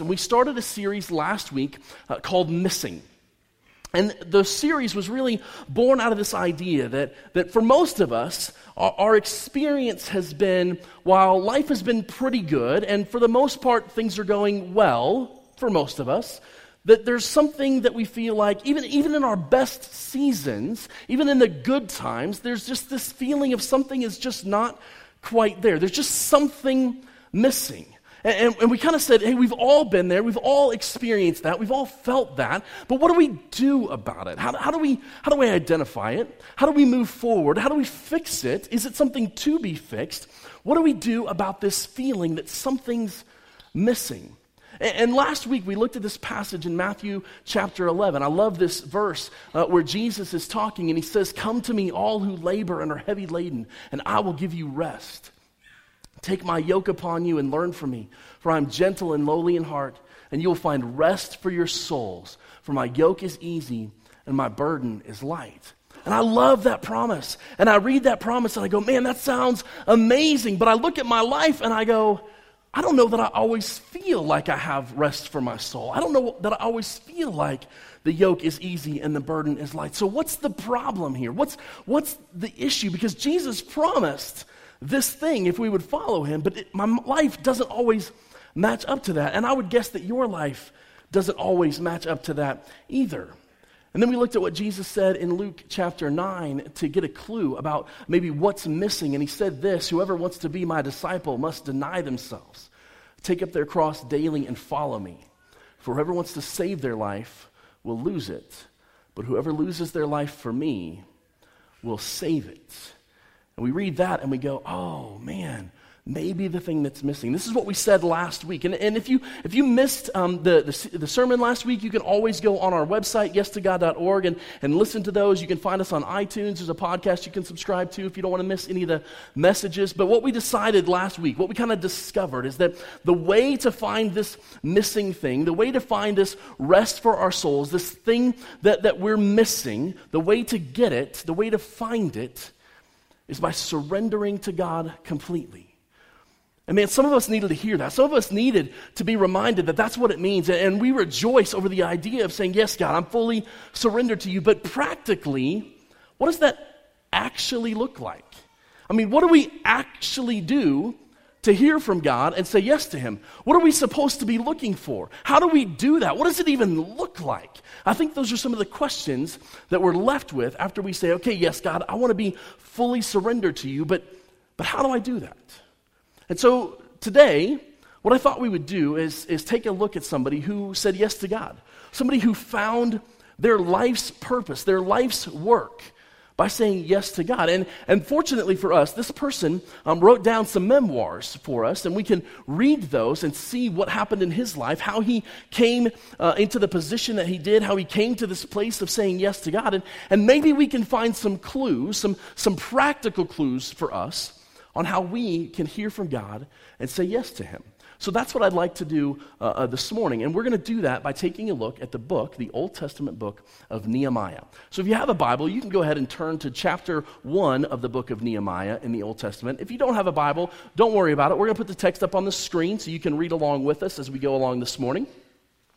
And we started a series last week uh, called Missing. And the series was really born out of this idea that, that for most of us, our, our, experience has been while life has been pretty good, and for the most part, things are going well for most of us, that there's something that we feel like, even, even in our best seasons, even in the good times, there's just this feeling of something is just not quite there. There's just something missing. And, and, we kind of said, hey, we've all been there. We've all experienced that. We've all felt that. But what do we do about it? How, how, do we, how do we identify it? How do we move forward? How do we fix it? Is it something to be fixed? What do we do about this feeling that something's missing? And last week we looked at this passage in Matthew chapter 11. I love this verse uh, where Jesus is talking and he says, Come to me, all who labor and are heavy laden, and I will give you rest. Take my yoke upon you and learn from me, for I am gentle and lowly in heart, and you will find rest for your souls. For my yoke is easy and my burden is light. And I love that promise. And I read that promise and I go, man, that sounds amazing. But I look at my life and I go, I don't know that I always feel like I have rest for my soul. I don't know that I always feel like the yoke is easy and the burden is light. So, what's the problem here? What's, what's the issue? Because Jesus promised this thing if we would follow him, but it, my life doesn't always match up to that. And I would guess that your life doesn't always match up to that either. And then we looked at what Jesus said in Luke chapter 9 to get a clue about maybe what's missing. And he said this Whoever wants to be my disciple must deny themselves, take up their cross daily, and follow me. For whoever wants to save their life will lose it, but whoever loses their life for me will save it. And we read that and we go, oh man, maybe the thing that's missing. This is what we said last week. And, and if, you, if you missed um, the, the, the, sermon last week, you can always go on our website, yestogod.org, and, and listen to those. You can find us on iTunes. There's a podcast you can subscribe to if you don't want to miss any of the messages. But what we decided last week, what we kind of discovered, is that the way to find this missing thing, the way to find this rest for our souls, this thing that, that we're missing, the way to get it, the way to find it, is by surrendering to God completely. And man, some of us needed to hear that. Some of us needed to be reminded that that's what it means. And we rejoice over the idea of saying, Yes, God, I'm fully surrendered to you. But practically, what does that actually look like? I mean, what do we actually do to hear from God and say yes to Him? What are we supposed to be looking for? How do we do that? What does it even look like? I think those are some of the questions that we're left with after we say, Okay, yes, God, I want to be fully surrendered to you, but, but how do I do that? And so today, what I thought we would do is, is take a look at somebody who said yes to God, somebody who found their life's purpose, their life's work by saying yes to God. And, and fortunately for us, this person um, wrote down some memoirs for us, and we can read those and see what happened in his life, how he came uh, into the position that he did, how he came to this place of saying yes to God. And, and maybe we can find some clues, some, some practical clues for us on how we can hear from God and say yes to Him. So that's what I'd like to do uh, uh, this morning. And we're going to do that by taking a look at the book, the Old Testament book of Nehemiah. So if you have a Bible, you can go ahead and turn to chapter 1 of the book of Nehemiah in the Old Testament. If you don't have a Bible, don't worry about it. We're going to put the text up on the screen so you can read along with us as we go along this morning.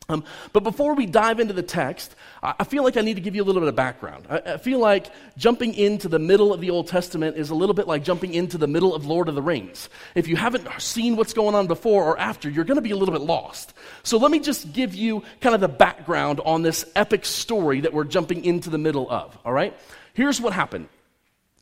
Um, but before we dive into the text, I, feel like I need to give you a little bit of background. I, I, feel like jumping into the middle of the Old Testament is a little bit like jumping into the middle of Lord of the Rings. If you haven't seen what's going on before or after, you're going to be a little bit lost. So let me just give you kind of the background on this epic story that we're jumping into the middle of, all right? Here's what happened.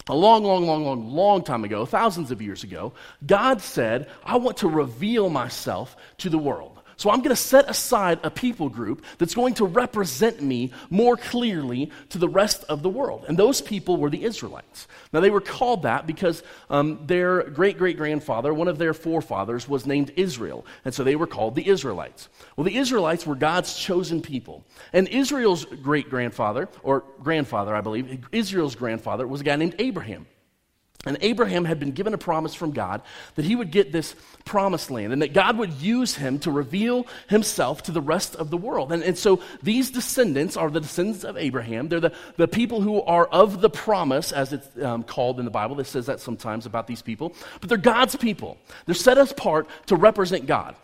A long, long, long, long, long time ago, thousands of years ago, God said, I want to reveal myself to the world. So I'm going to set aside a people group that's going to represent me more clearly to the rest of the world. And those people were the Israelites. Now, they were called that because um, their great great grandfather, one of their forefathers, was named Israel. And so they were called the Israelites. Well, the Israelites were God's chosen people. And Israel's great grandfather, or grandfather, I believe, Israel's grandfather was a guy named Abraham. And Abraham had been given a promise from God that he would get this promised land and that God would use him to reveal himself to the rest of the world. And, and so these descendants are the descendants of Abraham. They're the, the people who are of the promise, as it's um, called in the Bible. It says that sometimes about these people. But they're God's people. They're set apart to represent God.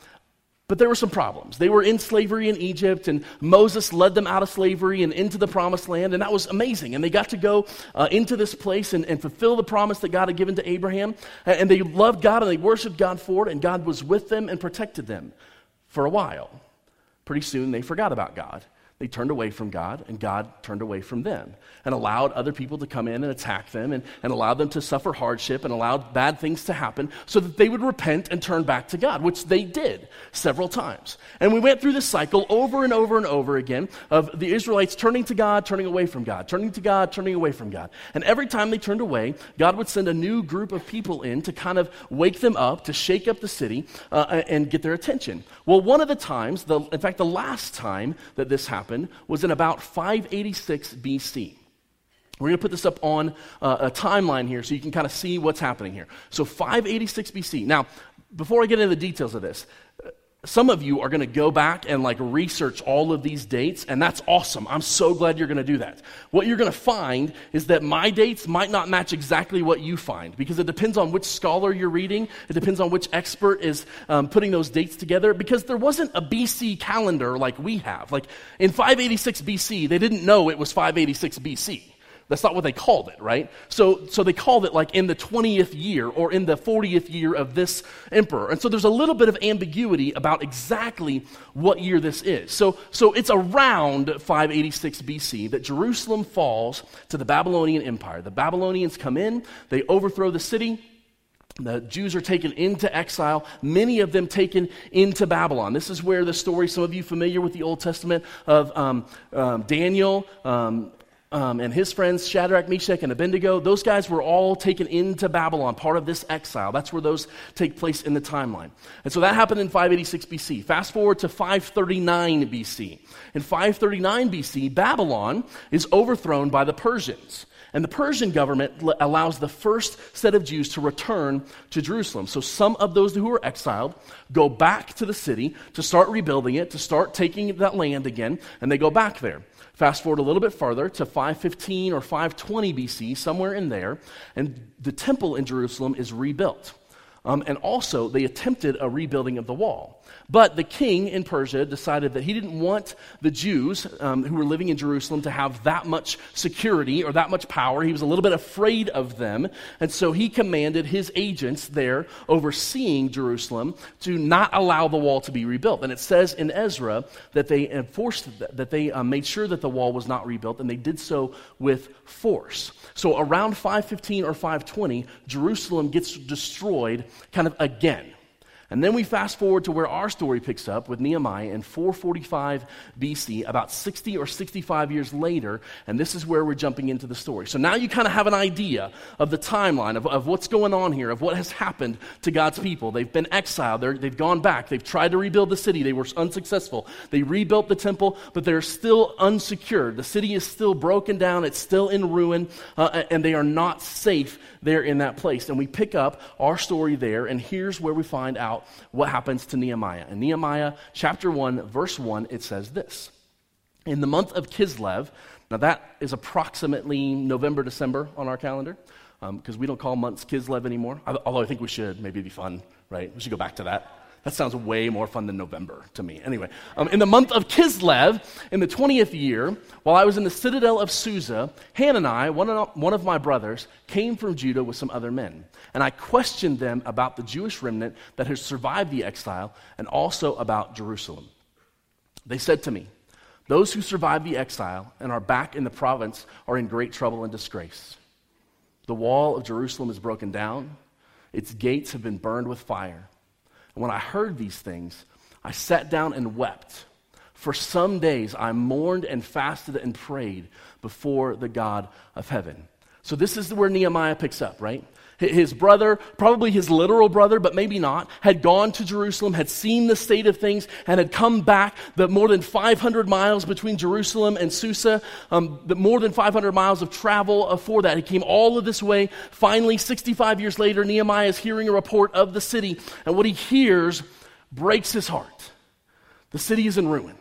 But there were some problems. They were in slavery in Egypt, and Moses led them out of slavery and into the promised land, and that was amazing. And they got to go uh, into this place and, and, fulfill the promise that God had given to Abraham. And they loved God and they worshiped God for it, and God was with them and protected them for a while. Pretty soon they forgot about God. They turned away from God, and God turned away from them and allowed other people to come in and attack them and, and allowed them to suffer hardship and allowed bad things to happen so that they would repent and turn back to God, which they did several times. And we went through this cycle over and over and over again of the Israelites turning to God, turning away from God, turning to God, turning away from God. And every time they turned away, God would send a new group of people in to kind of wake them up, to shake up the city, uh, and get their attention. Well, one of the times, the, in fact, the last time that this happened, happened was in about 586 BC. We're going to put this up on uh, a timeline here so you can kind of see what's happening here. So, 586 BC. Now, before I get into the details of this, some of you are going to go back and like research all of these dates and that's awesome. I'm so glad you're going to do that. What you're going to find is that my dates might not match exactly what you find because it depends on which scholar you're reading it depends on which expert is um, putting those dates together because there wasn't a bc calendar like we have. Like in 586 bc they didn't know it was 586 bc that's not what they called it, right? So, so they called it like in the 20th year or in the 40th year of this emperor. And so there's a little bit of ambiguity about exactly what year this is. So, so it's around 586 BC that Jerusalem falls to the Babylonian Empire. The Babylonians come in, they overthrow the city. The Jews are taken into exile, many of them taken into Babylon. This is where the story, some of you familiar with the Old Testament, of um, um, Daniel, um, um, and his friends, Shadrach, Meshach, and Abednego, those guys were all taken into Babylon, part of this exile. That's where those take place in the timeline. And so that happened in 586 BC. Fast forward to 539 BC. In 539 BC, Babylon is overthrown by the Persians. And the Persian government allows the first set of Jews to return to Jerusalem. So some of those who were exiled go back to the city to start rebuilding it, to start taking that land again, and they go back there. Fast forward a little bit further to 515 or 520 BC, somewhere in there, and the temple in Jerusalem is rebuilt. Um, and also, they attempted a rebuilding of the wall. But the king in Persia decided that he didn't want the Jews um, who were living in Jerusalem to have that much security or that much power. He was a little bit afraid of them. And so he commanded his agents there overseeing Jerusalem to not allow the wall to be rebuilt. And it says in Ezra that they enforced that, they uh, made sure that the wall was not rebuilt, and they did so with force. So around 515 or 520, Jerusalem gets destroyed kind of again. And then we fast forward to where our story picks up with Nehemiah in 445 BC, about 60 or 65 years later, and this is where we're jumping into the story. So now you kind of have an idea of the timeline of, of what's going on here, of what has happened to God's people. They've been exiled, they have gone back, they've tried to rebuild the city, they were unsuccessful. They rebuilt the temple, but they're still unsecured. The city is still broken down, it's still in ruin, uh, and they are not safe there in that place. And we pick up our story there, and here's where we find out what happens to Nehemiah. In Nehemiah chapter 1, verse 1, it says this In the month of Kislev, now that is approximately November, December on our calendar, because um, we don't call months Kislev anymore, although I think we should. Maybe it'd be fun, right? We should go back to that. That sounds way more fun than November to me. Anyway, um, in the month of Kislev, in the 20th year, while I was in the citadel of Susa, Hanani, one of, one of my brothers, came from Judah with some other men. And I questioned them about the Jewish remnant that had survived the exile and also about Jerusalem. They said to me, Those who survived the exile and are back in the province are in great trouble and disgrace. The wall of Jerusalem is broken down, its gates have been burned with fire. And when I heard these things, I sat down and wept. For some days I mourned and fasted and prayed before the God of heaven. So, this is where Nehemiah picks up, right? His brother, probably his literal brother, but maybe not, had gone to Jerusalem, had seen the state of things, and had come back the more than 500 miles between Jerusalem and Susa, um, the more than 500 miles of travel for that. He came all of this way. Finally, 65 years later, Nehemiah is hearing a report of the city, and what he hears breaks his heart. The city is in ruin.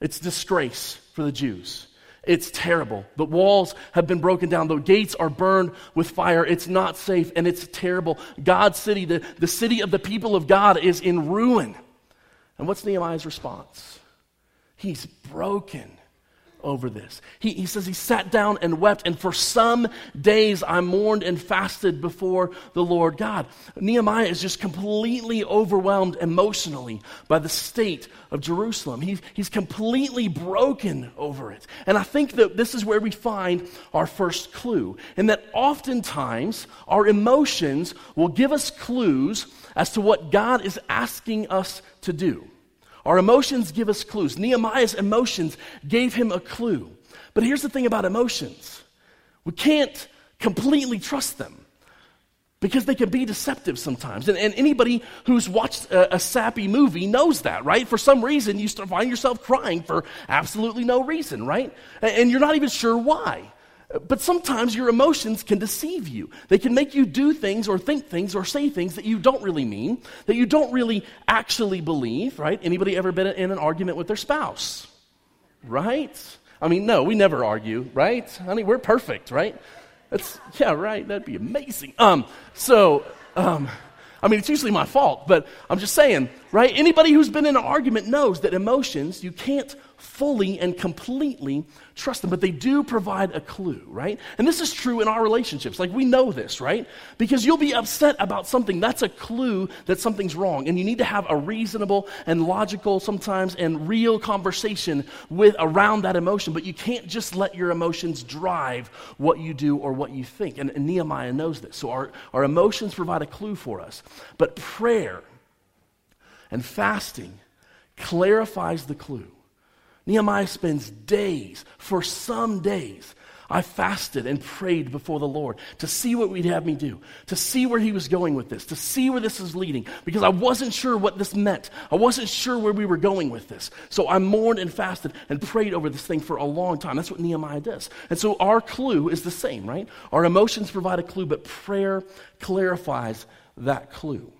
It's disgrace for the Jews. It's terrible. The walls have been broken down. The gates are burned with fire. It's not safe and it's terrible. God's city, the, the city of the people of God, is in ruin. And what's Nehemiah's response? He's broken over this. He, he says he sat down and wept, and for some days I mourned and fasted before the Lord God. Nehemiah is just completely overwhelmed emotionally by the state of Jerusalem. He, he's completely broken over it. And I think that this is where we find our first clue, and that oftentimes our emotions will give us clues as to what God is asking us to do. Our emotions give us clues. Nehemiah's emotions gave him a clue. But here's the thing about emotions we can't completely trust them because they can be deceptive sometimes. And, and anybody who's watched a, a, sappy movie knows that, right? For some reason, you find yourself crying for absolutely no reason, right? And, and you're not even sure why. But sometimes your emotions can deceive you. They can make you do things or think things or say things that you don't really mean, that you don't really actually believe, right? Anybody ever been in an argument with their spouse? Right? I mean, no, we never argue, right? Honey, we're perfect, right? That's yeah, right. That'd be amazing. Um, so um, I mean, it's usually my fault, but I'm just saying, right? Anybody who's been in an argument knows that emotions, you can't fully and completely trust them, but they do provide a clue, right? And this is true in our relationships. Like, we know this, right? Because you'll be upset about something. That's a clue that something's wrong. And you need to have a reasonable and logical, sometimes, and real conversation with around that emotion. But you can't just let your emotions drive what you do or what you think. And, and Nehemiah knows this. So our, our emotions provide a clue for us. But prayer and fasting clarifies the clue. Nehemiah spends days, for some days, I fasted and prayed before the Lord to see what we'd have me do, to see where he was going with this, to see where this is leading, because I wasn't sure what this meant. I wasn't sure where we were going with this. So I mourned and fasted and prayed over this thing for a long time. That's what Nehemiah does. And so our clue is the same, right? Our emotions provide a clue, but prayer clarifies that clue.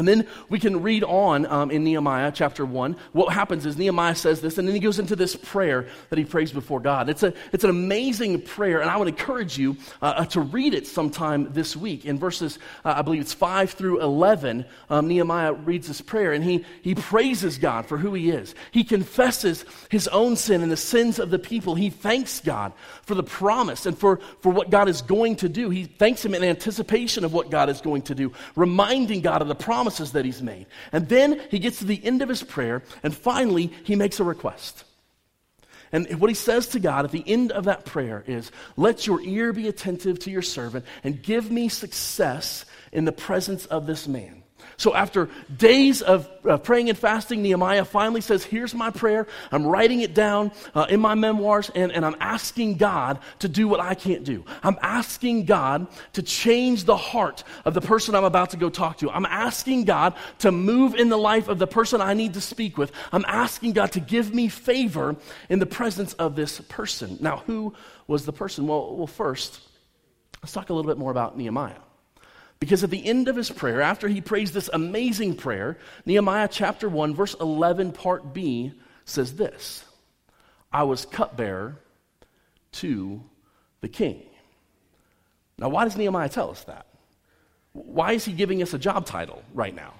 And then we can read on um, in Nehemiah chapter 1. What happens is Nehemiah says this, and then he goes into this prayer that he prays before God. It's, a, it's an amazing prayer, and I would encourage you uh, uh to read it sometime this week. In verses, uh, I believe it's 5 through 11, um, Nehemiah reads this prayer, and he, he praises God for who he is. He confesses his own sin and the sins of the people. He thanks God for the promise and for, for what God is going to do. He thanks him in anticipation of what God is going to do, reminding God of the promise promises that he's made. And then he gets to the end of his prayer, and finally, he makes a request. And what he says to God at the end of that prayer is, Let your ear be attentive to your servant and give me success in the presence of this man. So, after days of uh, praying and fasting, Nehemiah finally says, Here's my prayer. I'm writing it down uh, in my memoirs, and, and I'm asking God to do what I can't do. I'm asking God to change the heart of the person I'm about to go talk to. I'm asking God to move in the life of the person I need to speak with. I'm asking God to give me favor in the presence of this person. Now, who was the person? Well, well first, let's talk a little bit more about Nehemiah. Because at the end of his prayer, after he prays this amazing prayer, Nehemiah chapter 1, verse 11, part B says this I was cupbearer to the king. Now, why does Nehemiah tell us that? Why is he giving us a job title right now?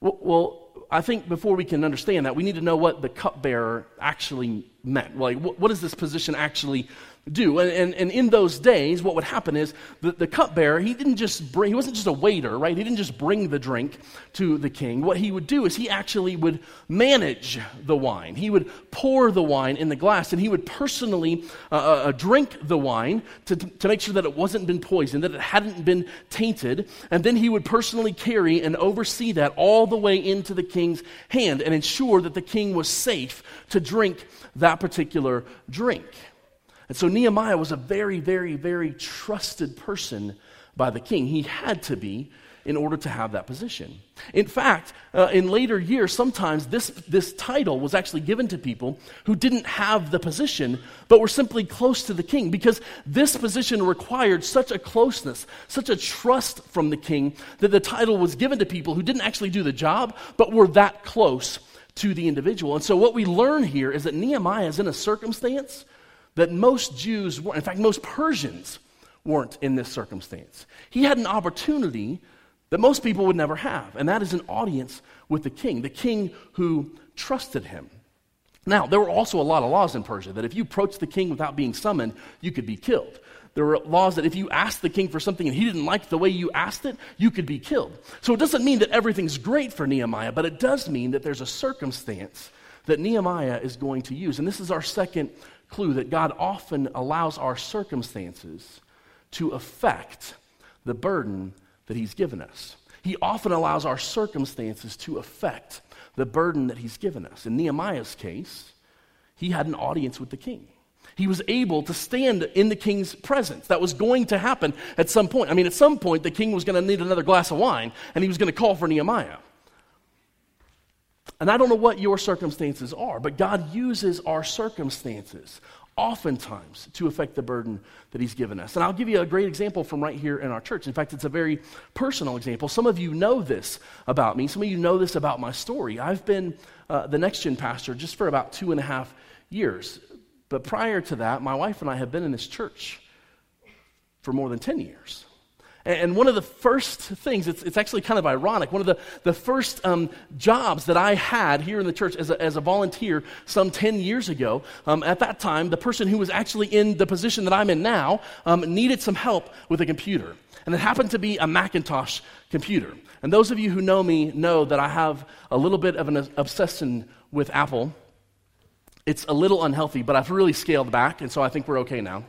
Well, I think before we can understand that, we need to know what the cupbearer actually meant. Like, what, what does this position actually do. And, and, and, in those days, what would happen is the, the cupbearer, he didn't just bring, he wasn't just a waiter, right? He didn't just bring the drink to the king. What he would do is he actually would manage the wine. He would pour the wine in the glass, and he would personally uh, uh, uh drink the wine to, to make sure that it wasn't been poisoned, that it hadn't been tainted. And then he would personally carry and oversee that all the way into the king's hand and ensure that the king was safe to drink that particular drink. And so Nehemiah was a very, very, very trusted person by the king. He had to be in order to have that position. In fact, uh, in later years, sometimes this, this title was actually given to people who didn't have the position, but were simply close to the king, because this position required such a closeness, such a trust from the king, that the title was given to people who didn't actually do the job, but were that close to the individual. And so, what we learn here is that Nehemiah is in a circumstance that most Jews weren't. In fact, most Persians weren't in this circumstance. He had an opportunity that most people would never have, and that is an audience with the king, the king who trusted him. Now, there were also a lot of laws in Persia that if you approached the king without being summoned, you could be killed. There were laws that if you asked the king for something and he didn't like the way you asked it, you could be killed. So it doesn't mean that everything's great for Nehemiah, but it does mean that there's a circumstance that Nehemiah is going to use. And this is our second clue that God often allows our circumstances to affect the burden that He's given us. He often allows our circumstances to affect the burden that He's given us. In Nehemiah's case, he had an audience with the king. He was able to stand in the king's presence. That was going to happen at some point. I mean, at some point, the king was going to need another glass of wine, and he was going to call for Nehemiah. And I don't know what your circumstances are, but God uses our circumstances, oftentimes to affect the burden that He's given us. And I'll give you a great example from right here in our church. In fact, it's a very personal example. Some of you know this about me, some of you know this about my story. I've been uh, the next gen pastor just for about two and a half years. But prior to that, my wife and I have been in this church for more than 10 years. And one of the first things, it's, it's actually kind of ironic, one of the, the first um, jobs that I had here in the church as a, as a volunteer some 10 years ago, um, at that time, the person who was actually in the position that I'm in now um, needed some help with a computer. And it happened to be a Macintosh computer. And those of you who know me know that I have a little bit of an obsession with Apple. It's a little unhealthy, but I've really scaled back, and so I think we're okay now.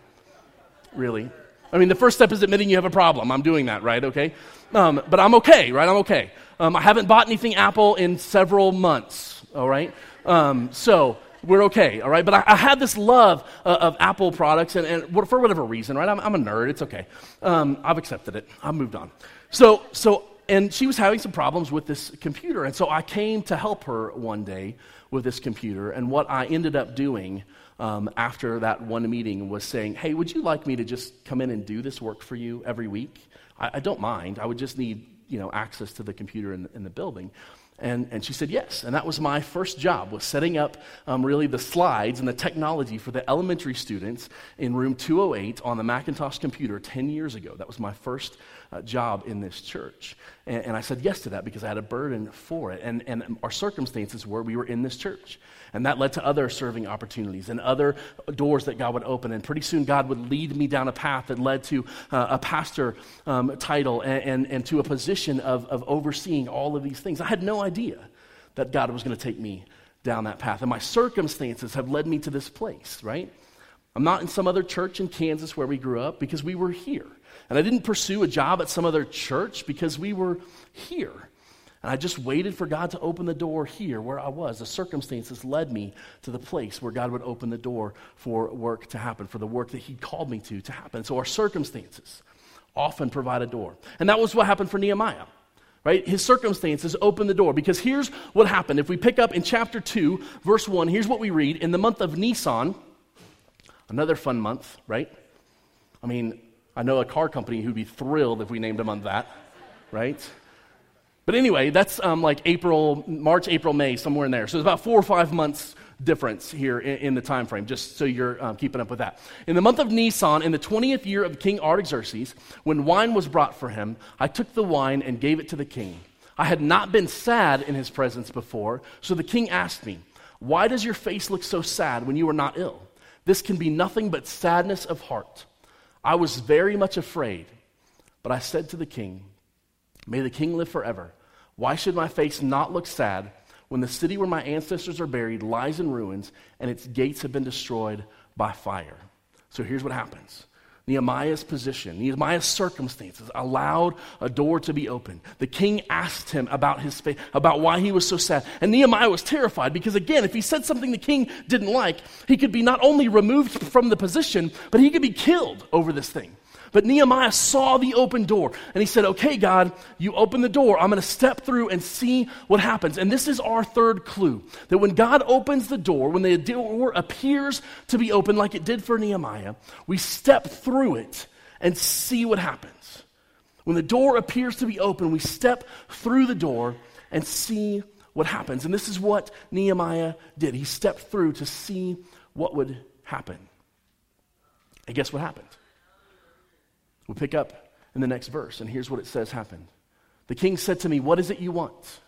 Really. I mean, the first step is admitting you have a problem. I'm doing that, right? Okay? Um, but I'm okay, right? I'm okay. Um, I haven't bought anything Apple in several months, all right? Um, so we're okay, all right? But I, I had this love uh, of Apple products, and, and, for whatever reason, right? I'm, I'm a nerd. It's okay. Um, I've accepted it. I've moved on. So, so, and she was having some problems with this computer, and so I came to help her one day with this computer, and what I ended up doing um, after that one meeting was saying, Hey, would you like me to just come in and do this work for you every week? I, I don't mind. I would just need you know, access to the computer in, in the building. And, and she said yes. And that was my first job, was setting up um, really the slides and the technology for the elementary students in room 208 on the Macintosh computer 10 years ago. That was my first uh, job in this church. And, and, I said yes to that because I had a burden for it. And, and our circumstances were we were in this church. And that led to other serving opportunities and other doors that God would open. And pretty soon, God would lead me down a path that led to uh, a pastor um, title and, and, and, to a position of, of overseeing all of these things. I had no idea that God was going to take me down that path. And my circumstances have led me to this place, right? I'm not in some other church in Kansas where we grew up because we were here. And I didn't pursue a job at some other church because we were here. And I just waited for God to open the door here where I was. The circumstances led me to the place where God would open the door for work to happen, for the work that He called me to to happen. So our circumstances often provide a door. And that was what happened for Nehemiah. Right? His circumstances opened the door because here's what happened. If we pick up in chapter 2, verse 1, here's what we read. In the month of Nisan, another fun month, right? I mean, I know a car company who'd be thrilled if we named a month that, right? But anyway, that's um, like April, March, April, May, somewhere in there. So it's about four or five months difference here in, in the time frame, just so you're um, keeping up with that. In the month of Nisan, in the 20th year of King Artaxerxes, when wine was brought for him, I took the wine and gave it to the king. I had not been sad in his presence before, so the king asked me, Why does your face look so sad when you are not ill? This can be nothing but sadness of heart. I was very much afraid, but I said to the king, May the king live forever. Why should my face not look sad when the city where my ancestors are buried lies in ruins and its gates have been destroyed by fire? So here's what happens. Nehemiah's position, Nehemiah's circumstances allowed a door to be opened. The king asked him about his faith, about why he was so sad. And Nehemiah was terrified because, again, if he said something the king didn't like, he could be not only removed from the position, but he could be killed over this thing. But Nehemiah saw the open door and he said, Okay, God, you open the door. I'm going to step through and see what happens. And this is our third clue that when God opens the door, when the door appears to be open like it did for Nehemiah, we step through it and see what happens. When the door appears to be open, we step through the door and see what happens. And this is what Nehemiah did. He stepped through to see what would happen. And guess what happened? We'll pick up in the next verse, and here's what it says happened. The king said to me, What is it you want?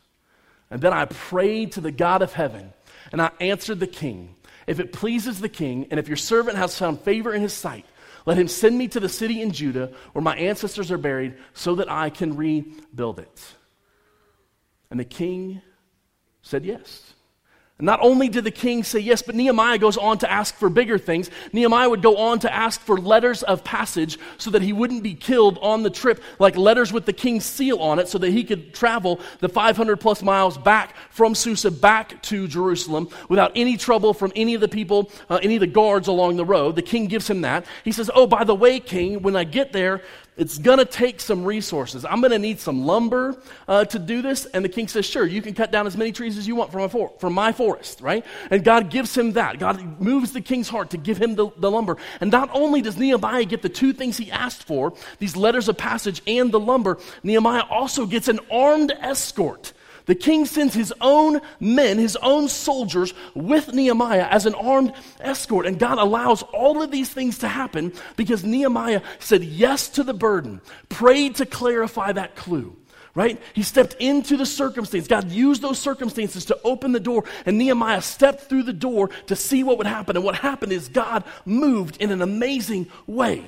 And then I prayed to the God of heaven, and I answered the king, If it pleases the king, and if your servant has found favor in his sight, let him send me to the city in Judah where my ancestors are buried, so that I can rebuild it. And the king said yes. Not only did the king say yes, but Nehemiah goes on to ask for bigger things. Nehemiah would go on to ask for letters of passage so that he wouldn't be killed on the trip, like letters with the king's seal on it, so that he could travel the 500 plus miles back from Susa back to Jerusalem without any trouble from any of the people, uh, any of the guards along the road. The king gives him that. He says, Oh, by the way, king, when I get there, it's going to take some resources. I'm going to need some lumber uh, to do this. And the king says, Sure, you can cut down as many trees as you want from for- from my forest, right? And God gives him that. God moves the king's heart to give him the, the lumber. And not only does Nehemiah get the two things he asked for, these letters of passage and the lumber, Nehemiah also gets an armed escort the king sends his own men, his own soldiers with Nehemiah as an armed escort. And God allows all of these things to happen because Nehemiah said yes to the burden, prayed to clarify that clue right? He stepped into the circumstance. God used those circumstances to open the door, and Nehemiah stepped through the door to see what would happen. And what happened is God moved in an amazing way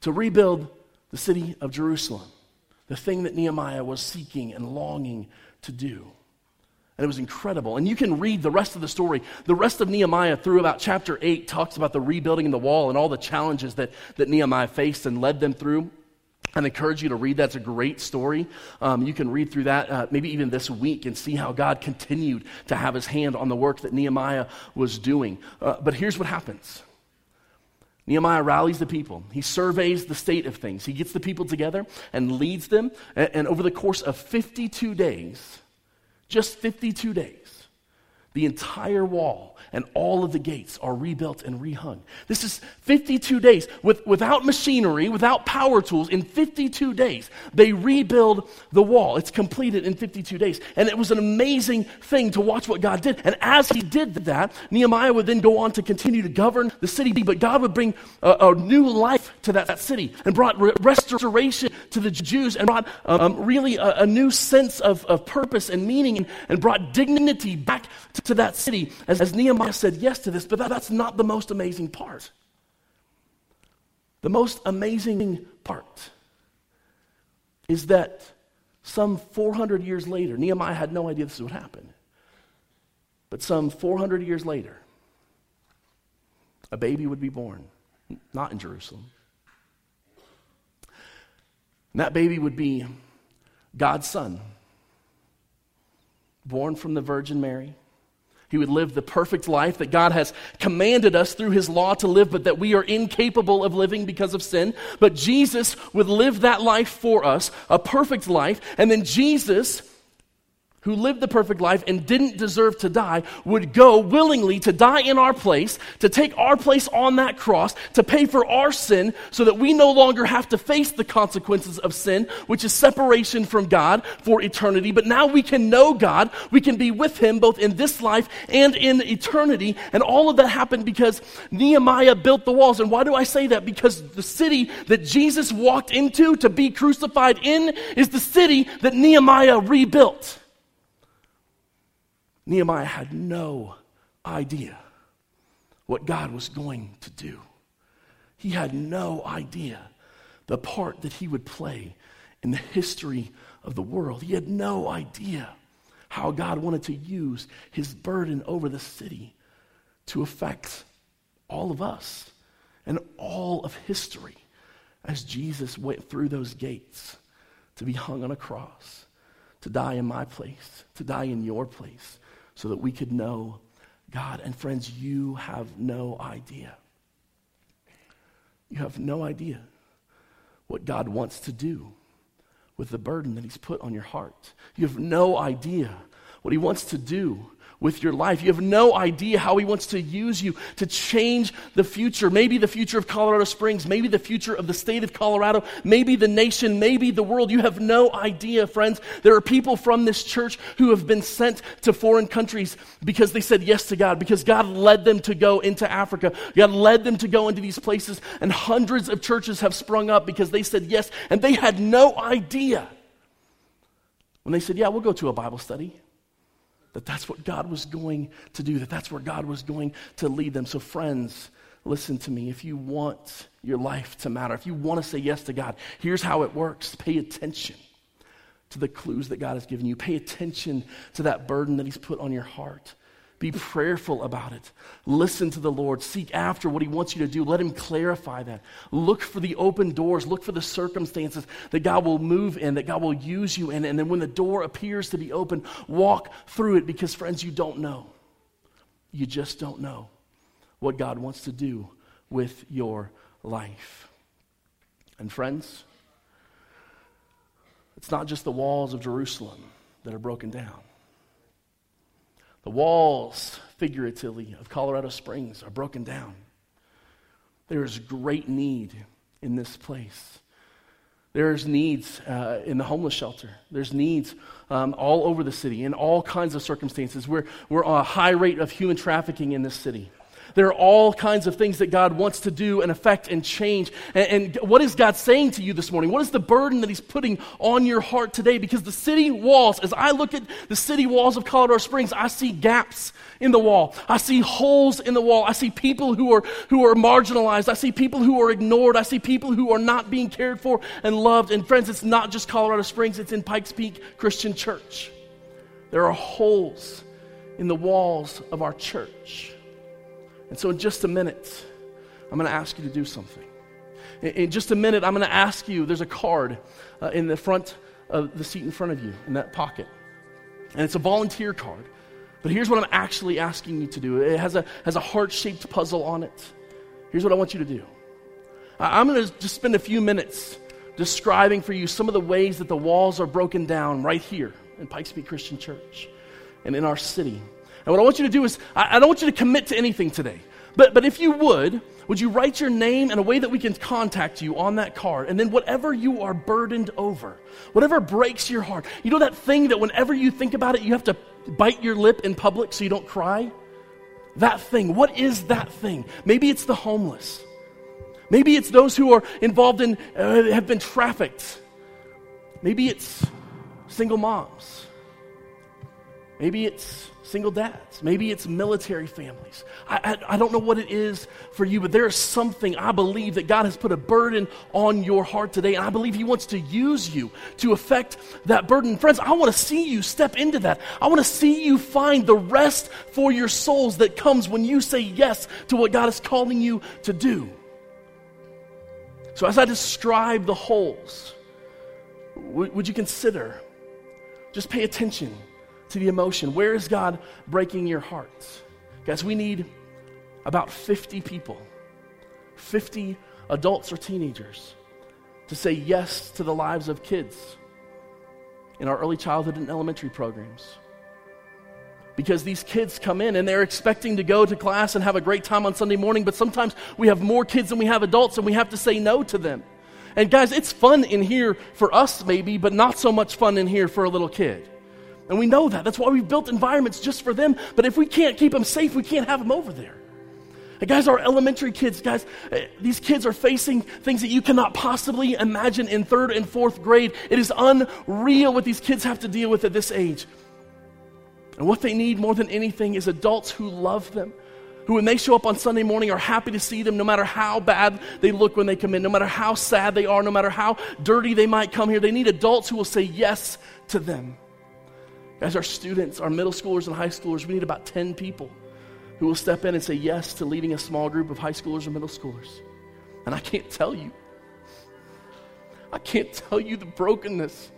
to rebuild the city of Jerusalem the thing that Nehemiah was seeking and longing to do. And it was incredible. And you can read the rest of the story. The rest of Nehemiah, through about chapter 8, talks about the rebuilding of the wall and all the challenges that, that Nehemiah faced and led them through. I encourage you to read that. It's a great story. Um, you can read through that uh, maybe even this week and see how God continued to have his hand on the work that Nehemiah was doing. Uh, but here's what happens Nehemiah rallies the people. He surveys the state of things. He gets the people together and leads them. And, and, over the course of 52 days, just 52 days, the entire wall and all of the gates are rebuilt and rehung. This is 52 days with, without machinery, without power tools. In 52 days, they rebuild the wall. It's completed in 52 days. And it was an amazing thing to watch what God did. And as he did that, Nehemiah would then go on to continue to govern the city. But God would bring a, a new life to that, that, city and brought re- restoration to the Jews and brought um, really a, a, new sense of, of purpose and meaning and, and brought dignity back to, to that city as, as Nehemiah said yes to this, but that, that's not the most amazing part. The most amazing part is that some 400 years later, Nehemiah had no idea this would happen. But some 400 years later, a baby would be born, not in Jerusalem. And that baby would be God's son, born from the Virgin Mary he would live the perfect life that God has commanded us through His law to live, but that we are incapable of living because of sin. But Jesus would live that life for us, a perfect life. And then Jesus who lived the perfect life and didn't deserve to die, would go willingly to die in our place, to take our place on that cross, to pay for our sin, so that we no longer have to face the consequences of sin, which is separation from God for eternity. But now we can know God. We can be with Him both in this life and in eternity. And all of that happened because Nehemiah built the walls. And why do I say that? Because the city that Jesus walked into to be crucified in is the city that Nehemiah rebuilt. Nehemiah had no idea what God was going to do. He had no idea the part that he would play in the history of the world. He had no idea how God wanted to use his burden over the city to affect all of us and all of history as Jesus went through those gates to be hung on a cross, to die in my place, to die in your place, so that we could know God. And friends, you have no idea. You have no idea what God wants to do with the burden that He's put on your heart. You have no idea what He wants to do with your life. You have no idea how He wants to use you to change the future. Maybe the future of Colorado Springs, maybe the future of the state of Colorado, maybe the nation, maybe the world. You have no idea, friends. There are people from this church who have been sent to foreign countries because they said yes to God, because God led them to go into Africa. God led them to go into these places, and hundreds of churches have sprung up because they said yes, and they had no idea. When they said, Yeah, we'll go to a Bible study that that's what God was going to do, that that's where God was going to lead them. So, friends, listen to me. If you want your life to matter, if you want to say yes to God, here's how it works pay attention to the clues that God has given you, pay attention to that burden that He's put on your heart. Be prayerful about it. Listen to the Lord. Seek after what He wants you to do. Let Him clarify that. Look for the open doors. Look for the circumstances that God will move in, that God will use you in. And then when the door appears to be open, walk through it because, friends, you don't know. You just don't know what God wants to do with your life. And, friends, it's not just the walls of Jerusalem that are broken down. The walls, figuratively, of Colorado Springs are broken down. There is great need in this place. There's needs uh, in the homeless shelter. There's needs um, all over the city in all kinds of circumstances. We're, we're on a high rate of human trafficking in this city. There are all kinds of things that God wants to do and affect and change. And, and, what is God saying to you this morning? What is the burden that He's putting on your heart today? Because the city walls, as I look at the city walls of Colorado Springs, I see gaps in the wall. I see holes in the wall. I see people who are, who are marginalized. I see people who are ignored. I see people who are not being cared for and loved. And friends, it's not just Colorado Springs, it's in Pikes Peak Christian Church. There are holes in the walls of our church. And so, in just a minute, I'm going to ask you to do something. In, in just a minute, I'm going to ask you there's a card uh, in the front of the seat in front of you, in that pocket. And it's a volunteer card. But here's what I'm actually asking you to do it has a, has a heart shaped puzzle on it. Here's what I want you to do I'm going to just spend a few minutes describing for you some of the ways that the walls are broken down right here in Pikes Peak Christian Church and in our city. And what I want you to do is, I, I don't want you to commit to anything today. But, but if you would, would you write your name and a way that we can contact you on that card? And then whatever you are burdened over, whatever breaks your heart, you know that thing that whenever you think about it, you have to bite your lip in public so you don't cry? That thing, what is that thing? Maybe it's the homeless. Maybe it's those who are involved in, uh, have been trafficked. Maybe it's single moms. Maybe it's single dads. Maybe it's military families. I, I, I, don't know what it is for you, but there is something I believe that God has put a burden on your heart today, and I believe He wants to use you to affect that burden. Friends, I want to see you step into that. I want to see you find the rest for your souls that comes when you say yes to what God is calling you to do. So, as I describe the holes, w- would you consider just pay attention? To the emotion. Where is God breaking your hearts? Guys, we need about 50 people, 50 adults or teenagers, to say yes to the lives of kids in our early childhood and elementary programs. Because these kids come in and they're expecting to go to class and have a great time on Sunday morning, but sometimes we have more kids than we have adults and we have to say no to them. And guys, it's fun in here for us, maybe, but not so much fun in here for a little kid. And we know that. That's why we've built environments just for them. But if we can't keep them safe, we can't have them over there. And guys, our elementary kids, guys, eh, these kids are facing things that you cannot possibly imagine in third and fourth grade. It is unreal what these kids have to deal with at this age. And what they need more than anything is adults who love them, who, when they show up on Sunday morning, are happy to see them no matter how bad they look when they come in, no matter how sad they are, no matter how dirty they might come here. They need adults who will say yes to them. As our students, our middle schoolers and high schoolers, we need about 10 people who will step in and say yes to leading a small group of high schoolers or middle schoolers. And I can't tell you, I can't tell you the brokenness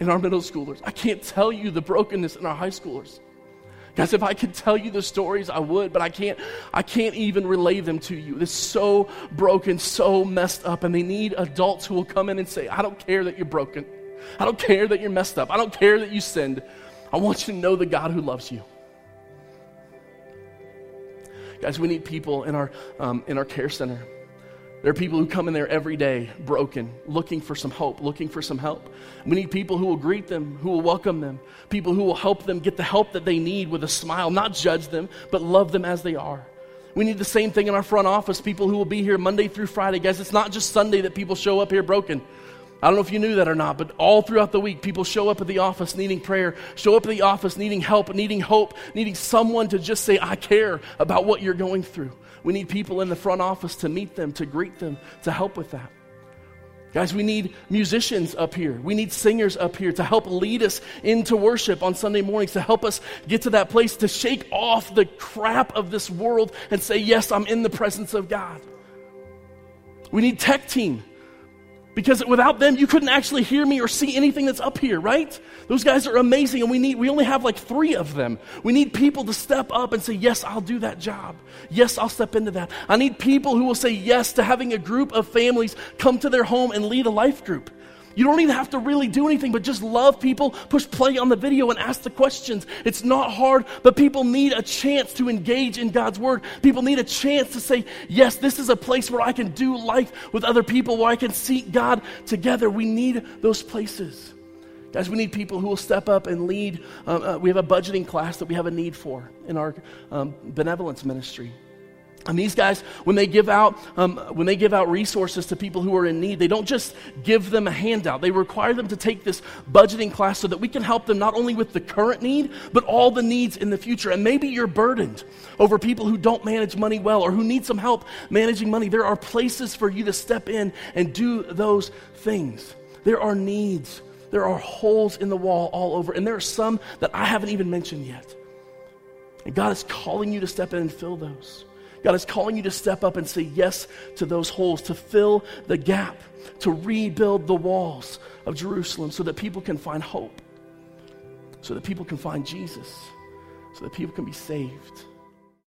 in our middle schoolers. I can't tell you the brokenness in our high schoolers. Guys, if I could tell you the stories, I would, but I can't, I can't even relay them to you. It's so broken, so messed up, and they need adults who will come in and say, I don't care that you're broken. I don't care that you're messed up. I don't care that you sinned. I want you to know the God who loves you. Guys, we need people in our, um, in our care center. There are people who come in there every day broken, looking for some hope, looking for some help. We need people who will greet them, who will welcome them, people who will help them get the help that they need with a smile, not judge them, but love them as they are. We need the same thing in our front office, people who will be here Monday through Friday. Guys, it's not just Sunday that people show up here broken. I don't know if you knew that or not, but all throughout the week, people show up at the office needing prayer, show up at the office needing help, needing hope, needing someone to just say, I care about what you're going through. We need people in the front office to meet them, to greet them, to help with that. Guys, we need musicians up here. We need singers up here to help lead us into worship on Sunday mornings, to help us get to that place to shake off the crap of this world and say, Yes, I'm in the presence of God. We need tech team because without them, you couldn't actually hear me or see anything that's up here, right? Those guys are amazing, and we need we only have like three of them. We need people to step up and say, Yes, I'll do that job. Yes, I'll step into that. I need people who will say yes to having a group of families come to their home and lead a life group. You don't even have to really do anything, but just love people, push play on the video, and ask the questions. It's not hard, but people need a chance to engage in God's Word. People need a chance to say, Yes, this is a place where I can do life with other people, where I can seek God together. We need those places. Guys, we need people who will step up and lead. Uh, uh, we have a budgeting class that we have a need for in our um, benevolence ministry. And these guys, when they give out, um, when they give out resources to people who are in need, they don't just give them a handout. They require them to take this budgeting class so that we can help them not only with the current need, but all the needs in the future. And maybe you're burdened over people who don't manage money well or who need some help managing money. There are places for you to step in and do those things. There are needs. There are holes in the wall all over, and there are some that I haven't even mentioned yet. And God is calling you to step in and fill those. God is calling you to step up and say yes to those holes, to fill the gap, to rebuild the walls of Jerusalem so that people can find hope, so that people can find Jesus, so that people can be saved.